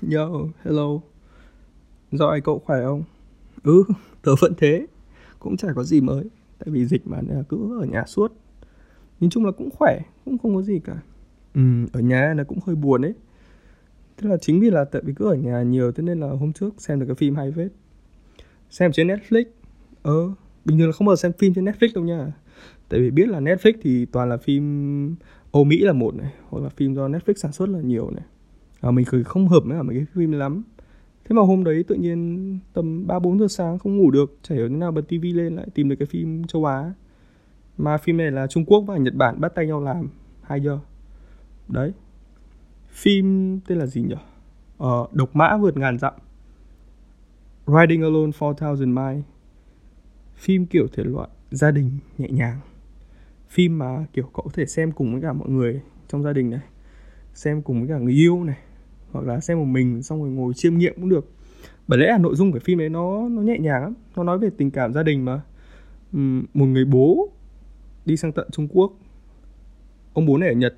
Yo, hello. Rồi, cậu khỏe không? Ừ, tớ vẫn thế. Cũng chả có gì mới. Tại vì dịch mà nên là cứ ở nhà suốt. Nhìn chung là cũng khỏe, cũng không có gì cả. Ừ, ở nhà là cũng hơi buồn ấy. Thế là chính vì là tại vì cứ ở nhà nhiều thế nên là hôm trước xem được cái phim hay phết. Xem trên Netflix. Ờ, bình thường là không bao giờ xem phim trên Netflix đâu nha. Tại vì biết là Netflix thì toàn là phim Âu Mỹ là một này, hoặc là phim do Netflix sản xuất là nhiều này à, mình cứ không hợp với cả mấy cái phim lắm. Thế mà hôm đấy tự nhiên tầm ba bốn giờ sáng không ngủ được chả hiểu thế nào bật tivi lên lại tìm được cái phim châu á. Mà phim này là trung quốc và nhật bản bắt tay nhau làm hai giờ. Đấy. Phim tên là gì nhỉ? Ờ, độc mã vượt ngàn dặm. Riding Alone 4000 Miles phim kiểu thể loại gia đình nhẹ nhàng. Phim mà kiểu cậu có thể xem cùng với cả mọi người trong gia đình này xem cùng với cả người yêu này hoặc là xem một mình xong rồi ngồi chiêm nghiệm cũng được. Bởi lẽ là nội dung của phim đấy nó nó nhẹ nhàng lắm nó nói về tình cảm gia đình mà. Uhm, một người bố đi sang tận Trung Quốc ông bố này ở Nhật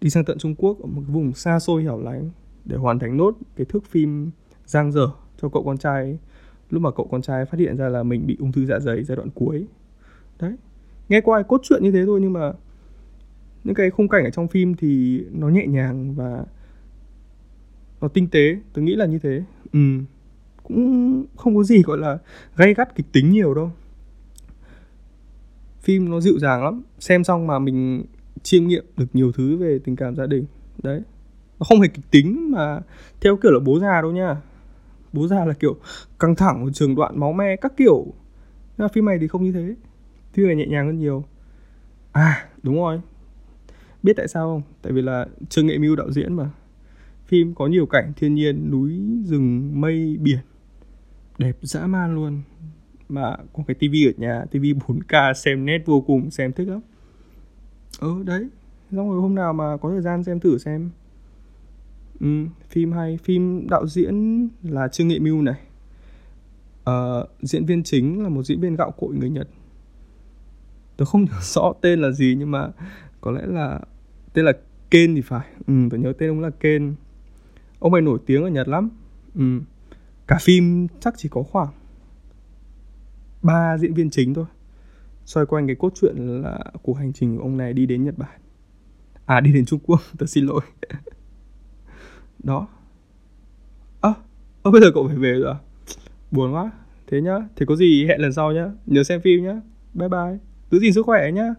đi sang tận Trung Quốc ở một cái vùng xa xôi hẻo lánh để hoàn thành nốt cái thước phim giang dở cho cậu con trai. Lúc mà cậu con trai phát hiện ra là mình bị ung thư dạ dày giai đoạn cuối. Đấy nghe qua cốt truyện như thế thôi nhưng mà những cái khung cảnh ở trong phim thì nó nhẹ nhàng và nó tinh tế, tôi nghĩ là như thế. Ừ. Cũng không có gì gọi là gay gắt kịch tính nhiều đâu. Phim nó dịu dàng lắm. Xem xong mà mình chiêm nghiệm được nhiều thứ về tình cảm gia đình. Đấy. Nó không hề kịch tính mà theo kiểu là bố già đâu nha. Bố già là kiểu căng thẳng trường đoạn máu me các kiểu. Nhưng mà phim này thì không như thế. Phim này nhẹ nhàng hơn nhiều. À đúng rồi. Biết tại sao không? Tại vì là trương nghệ mưu đạo diễn mà phim có nhiều cảnh thiên nhiên núi rừng mây biển. Đẹp dã man luôn. Mà có cái tivi ở nhà tivi 4K xem nét vô cùng xem thích lắm. Ừ đấy. Xong rồi hôm nào mà có thời gian xem thử xem. Ừ, phim hay. Phim đạo diễn là trương nghệ mưu này. À, diễn viên chính là một diễn viên gạo cội người nhật. Tôi không nhớ rõ tên là gì nhưng mà có lẽ là tên là Ken thì phải. Ừ tôi nhớ tên ông là Ken ông ấy nổi tiếng ở Nhật lắm. Ừ. cả phim chắc chỉ có khoảng ba diễn viên chính thôi. Xoay quanh cái cốt truyện là cuộc hành trình của ông này đi đến Nhật Bản. À đi đến Trung Quốc tôi xin lỗi. Đó. Ơ à, bây giờ cậu phải về rồi à? Buồn quá. Thế nhá thế có gì hẹn lần sau nhá. Nhớ xem phim nhá. Bye bye. Giữ gìn sức khỏe nhá.